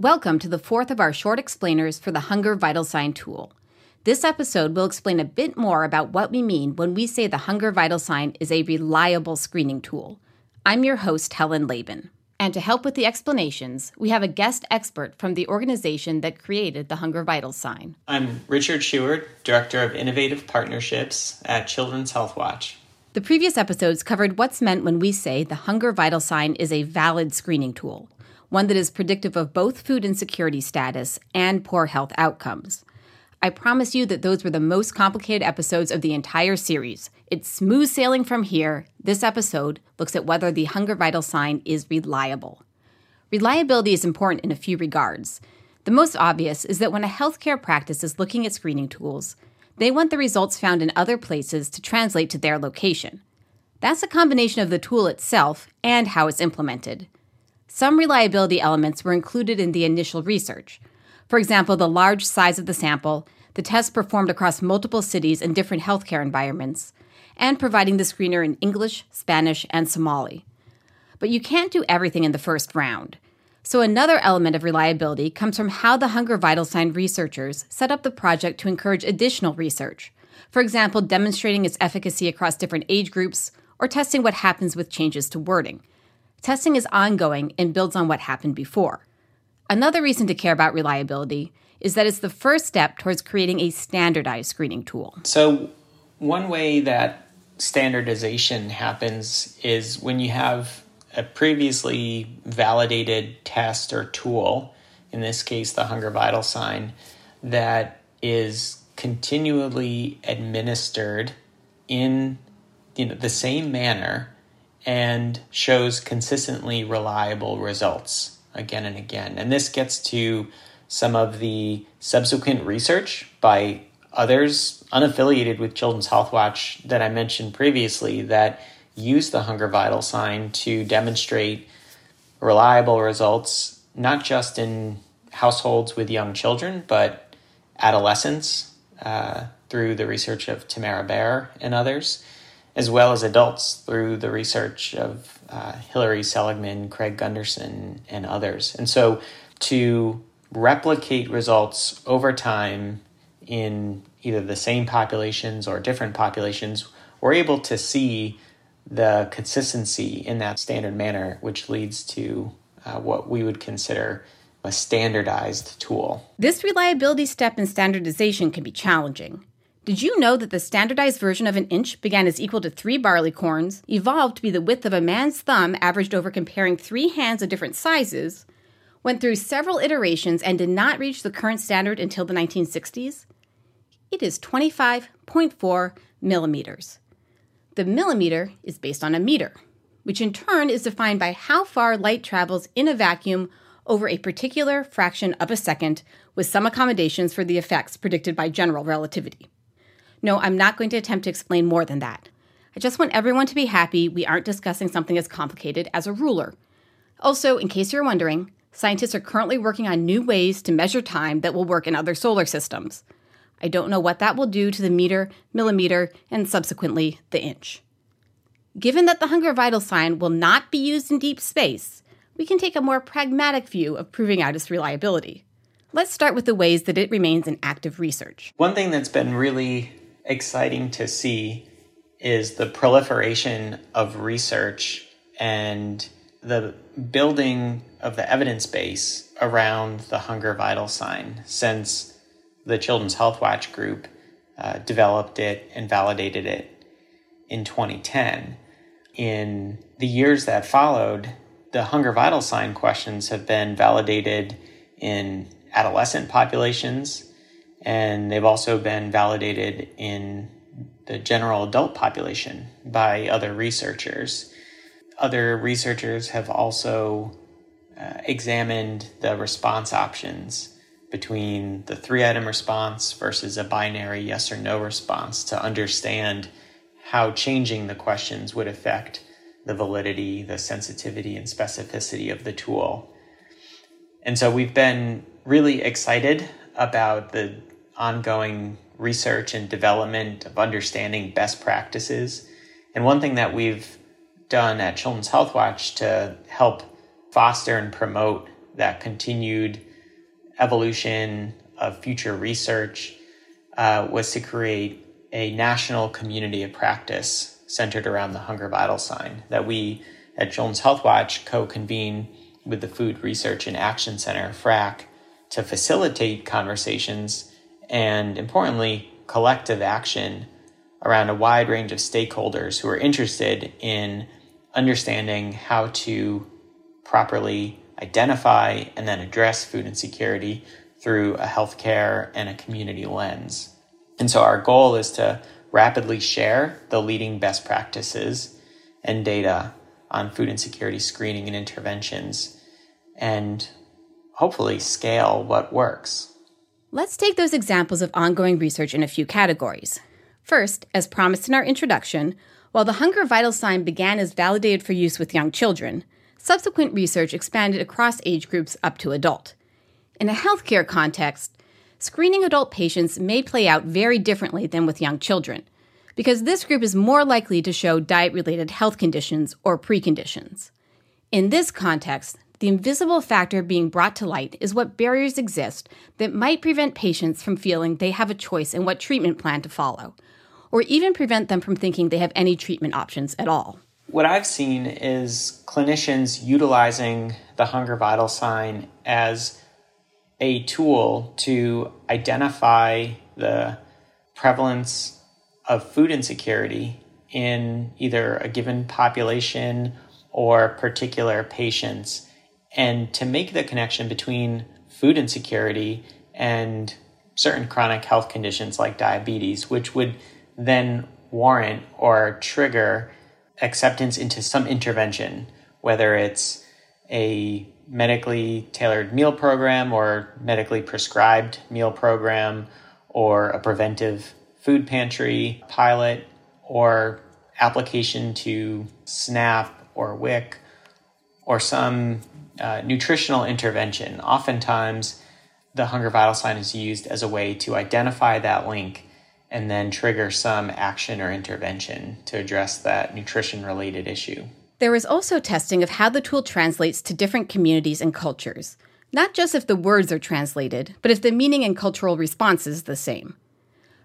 Welcome to the fourth of our short explainers for the Hunger Vital Sign tool. This episode will explain a bit more about what we mean when we say the Hunger Vital Sign is a reliable screening tool. I'm your host, Helen Laban. And to help with the explanations, we have a guest expert from the organization that created the Hunger Vital Sign. I'm Richard Sheward, Director of Innovative Partnerships at Children's Health Watch. The previous episodes covered what's meant when we say the Hunger Vital Sign is a valid screening tool, one that is predictive of both food insecurity status and poor health outcomes. I promise you that those were the most complicated episodes of the entire series. It's smooth sailing from here. This episode looks at whether the hunger vital sign is reliable. Reliability is important in a few regards. The most obvious is that when a healthcare practice is looking at screening tools, they want the results found in other places to translate to their location. That's a combination of the tool itself and how it's implemented. Some reliability elements were included in the initial research. For example, the large size of the sample, the tests performed across multiple cities and different healthcare environments, and providing the screener in English, Spanish, and Somali. But you can't do everything in the first round. So, another element of reliability comes from how the Hunger Vital Sign researchers set up the project to encourage additional research. For example, demonstrating its efficacy across different age groups or testing what happens with changes to wording. Testing is ongoing and builds on what happened before. Another reason to care about reliability is that it's the first step towards creating a standardized screening tool. So, one way that standardization happens is when you have a previously validated test or tool, in this case, the Hunger Vital Sign, that is continually administered in you know, the same manner and shows consistently reliable results again and again. And this gets to some of the subsequent research by others unaffiliated with Children's Health Watch that I mentioned previously that use the hunger vital sign to demonstrate reliable results, not just in households with young children, but adolescents uh, through the research of Tamara Baer and others, as well as adults through the research of uh, Hilary Seligman, Craig Gundersen, and others. And so to replicate results over time in either the same populations or different populations, we're able to see the consistency in that standard manner, which leads to uh, what we would consider a standardized tool. This reliability step in standardization can be challenging. Did you know that the standardized version of an inch began as equal to three barleycorns, evolved to be the width of a man's thumb averaged over comparing three hands of different sizes, went through several iterations, and did not reach the current standard until the 1960s? It is 25.4 millimeters. The millimeter is based on a meter, which in turn is defined by how far light travels in a vacuum over a particular fraction of a second, with some accommodations for the effects predicted by general relativity. No, I'm not going to attempt to explain more than that. I just want everyone to be happy we aren't discussing something as complicated as a ruler. Also, in case you're wondering, scientists are currently working on new ways to measure time that will work in other solar systems. I don't know what that will do to the meter, millimeter, and subsequently the inch. Given that the hunger vital sign will not be used in deep space, we can take a more pragmatic view of proving out its reliability. Let's start with the ways that it remains in active research. One thing that's been really exciting to see is the proliferation of research and the building of the evidence base around the hunger vital sign since the Children's Health Watch group uh, developed it and validated it in 2010. In the years that followed, the hunger vital sign questions have been validated in adolescent populations and they've also been validated in the general adult population by other researchers. Other researchers have also uh, examined the response options between the three item response versus a binary yes or no response to understand how changing the questions would affect the validity, the sensitivity, and specificity of the tool. And so we've been really excited about the ongoing research and development of understanding best practices. And one thing that we've done at Children's Health Watch to help foster and promote that continued evolution of future research uh, was to create a national community of practice centered around the hunger vital sign that we at Children's Health Watch co convene with the Food Research and Action Center, FRAC, to facilitate conversations and, importantly, collective action around a wide range of stakeholders who are interested in understanding how to properly identify and then address food insecurity through a healthcare and a community lens. And so our goal is to rapidly share the leading best practices and data on food insecurity screening and interventions and hopefully scale what works. Let's take those examples of ongoing research in a few categories. First, as promised in our introduction, while the hunger vital sign began as validated for use with young children, subsequent research expanded across age groups up to adult. In a healthcare context, screening adult patients may play out very differently than with young children, because this group is more likely to show diet related health conditions or preconditions. In this context, the invisible factor being brought to light is what barriers exist that might prevent patients from feeling they have a choice in what treatment plan to follow, or even prevent them from thinking they have any treatment options at all. What I've seen is clinicians utilizing the hunger vital sign as a tool to identify the prevalence of food insecurity in either a given population or particular patients, and to make the connection between food insecurity and certain chronic health conditions like diabetes, which would then warrant or trigger acceptance into some intervention, whether it's a medically tailored meal program or medically prescribed meal program or a preventive food pantry pilot or application to SNAP or WIC or some uh, nutritional intervention. Oftentimes, the hunger vital sign is used as a way to identify that link and then trigger some action or intervention to address that nutrition related issue. There is also testing of how the tool translates to different communities and cultures, not just if the words are translated, but if the meaning and cultural response is the same.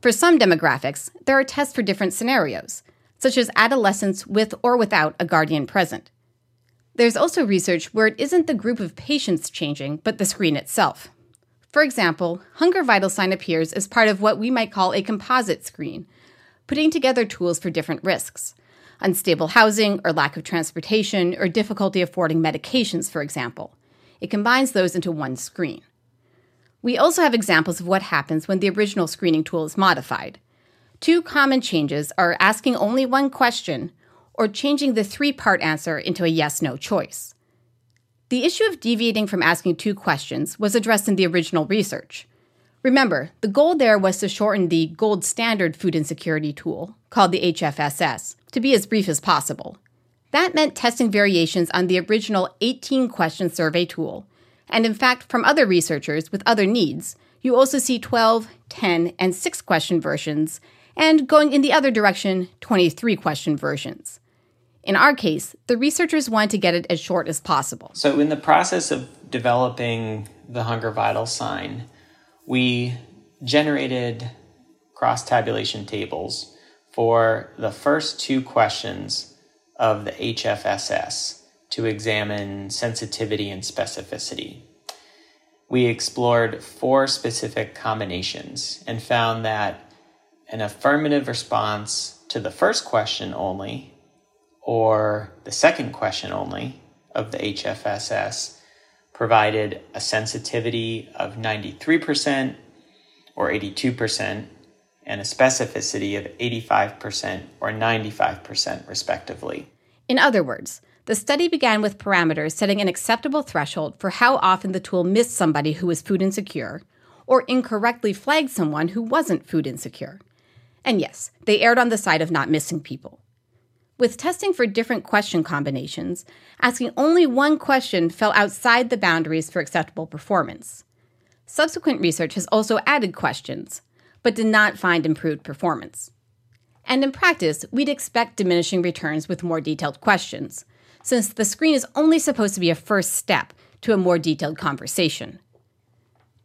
For some demographics, there are tests for different scenarios, such as adolescents with or without a guardian present. There's also research where it isn't the group of patients changing, but the screen itself. For example, Hunger Vital Sign appears as part of what we might call a composite screen, putting together tools for different risks unstable housing or lack of transportation or difficulty affording medications, for example. It combines those into one screen. We also have examples of what happens when the original screening tool is modified. Two common changes are asking only one question or changing the three part answer into a yes no choice. The issue of deviating from asking two questions was addressed in the original research. Remember, the goal there was to shorten the gold standard food insecurity tool, called the HFSS, to be as brief as possible. That meant testing variations on the original 18 question survey tool. And in fact, from other researchers with other needs, you also see 12, 10, and 6 question versions, and going in the other direction, 23 question versions. In our case, the researchers wanted to get it as short as possible. So, in the process of developing the Hunger Vital sign, we generated cross tabulation tables for the first two questions of the HFSS to examine sensitivity and specificity. We explored four specific combinations and found that an affirmative response to the first question only or the second question only of the HFSS provided a sensitivity of 93% or 82% and a specificity of 85% or 95%, respectively. In other words, the study began with parameters setting an acceptable threshold for how often the tool missed somebody who was food insecure or incorrectly flagged someone who wasn't food insecure. And yes, they erred on the side of not missing people. With testing for different question combinations, asking only one question fell outside the boundaries for acceptable performance. Subsequent research has also added questions, but did not find improved performance. And in practice, we'd expect diminishing returns with more detailed questions, since the screen is only supposed to be a first step to a more detailed conversation.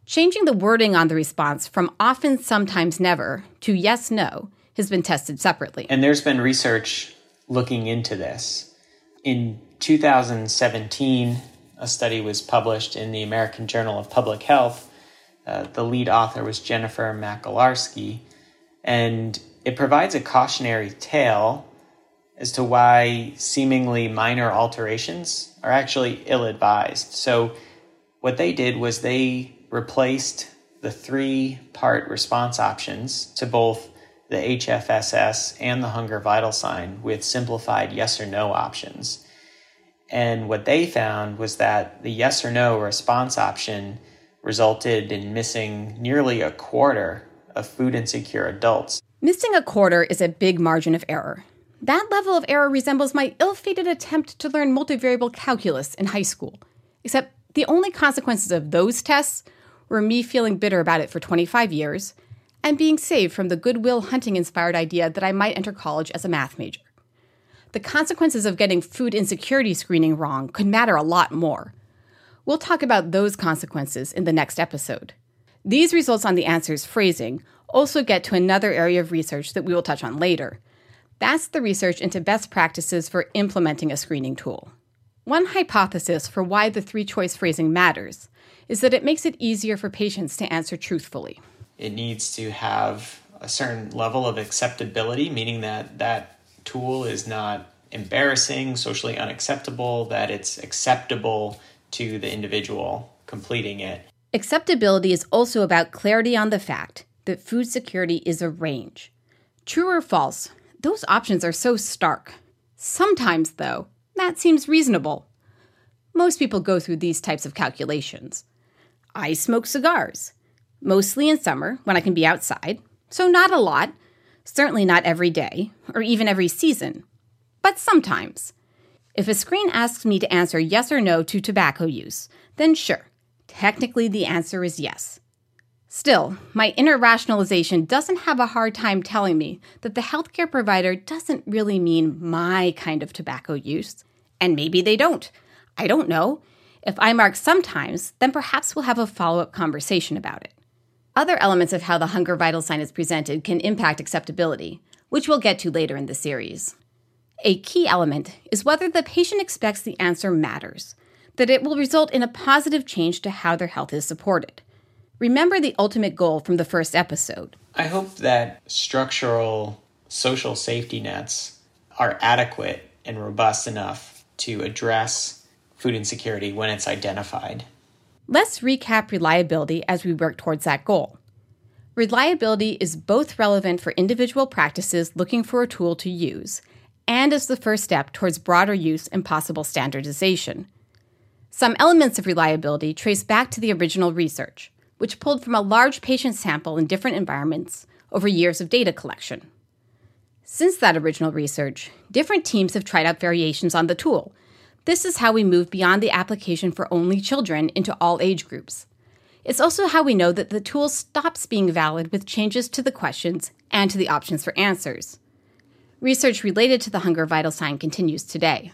Changing the wording on the response from often, sometimes, never to yes, no has been tested separately. And there's been research looking into this. In 2017, a study was published in the American Journal of Public Health. Uh, the lead author was Jennifer Makelarski, and it provides a cautionary tale as to why seemingly minor alterations are actually ill advised. So, what they did was they replaced the three part response options to both the HFSS and the hunger vital sign with simplified yes or no options. And what they found was that the yes or no response option resulted in missing nearly a quarter of food insecure adults. Missing a quarter is a big margin of error. That level of error resembles my ill fated attempt to learn multivariable calculus in high school, except the only consequences of those tests were me feeling bitter about it for 25 years and being saved from the Good Will Hunting inspired idea that I might enter college as a math major. The consequences of getting food insecurity screening wrong could matter a lot more. We'll talk about those consequences in the next episode. These results on the answer's phrasing also get to another area of research that we will touch on later. That's the research into best practices for implementing a screening tool. One hypothesis for why the three choice phrasing matters is that it makes it easier for patients to answer truthfully. It needs to have a certain level of acceptability, meaning that that tool is not embarrassing, socially unacceptable, that it's acceptable to the individual completing it. Acceptability is also about clarity on the fact that food security is a range. True or false, those options are so stark. Sometimes, though, that seems reasonable. Most people go through these types of calculations. I smoke cigars, mostly in summer when I can be outside, so not a lot, certainly not every day, or even every season, but sometimes. If a screen asks me to answer yes or no to tobacco use, then sure, technically the answer is yes. Still, my inner rationalization doesn't have a hard time telling me that the healthcare provider doesn't really mean my kind of tobacco use. And maybe they don't. I don't know. If I mark sometimes, then perhaps we'll have a follow up conversation about it. Other elements of how the hunger vital sign is presented can impact acceptability, which we'll get to later in the series. A key element is whether the patient expects the answer matters, that it will result in a positive change to how their health is supported. Remember the ultimate goal from the first episode. I hope that structural social safety nets are adequate and robust enough to address food insecurity when it's identified. Let's recap reliability as we work towards that goal. Reliability is both relevant for individual practices looking for a tool to use and is the first step towards broader use and possible standardization. Some elements of reliability trace back to the original research, which pulled from a large patient sample in different environments over years of data collection. Since that original research, different teams have tried out variations on the tool this is how we move beyond the application for only children into all age groups. It's also how we know that the tool stops being valid with changes to the questions and to the options for answers. Research related to the hunger vital sign continues today.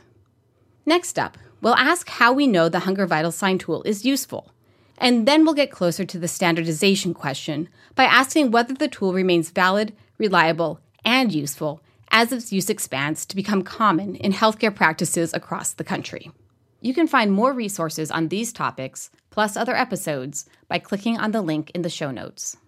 Next up, we'll ask how we know the hunger vital sign tool is useful. And then we'll get closer to the standardization question by asking whether the tool remains valid, reliable, and useful as its use expands to become common in healthcare practices across the country. You can find more resources on these topics, plus other episodes, by clicking on the link in the show notes.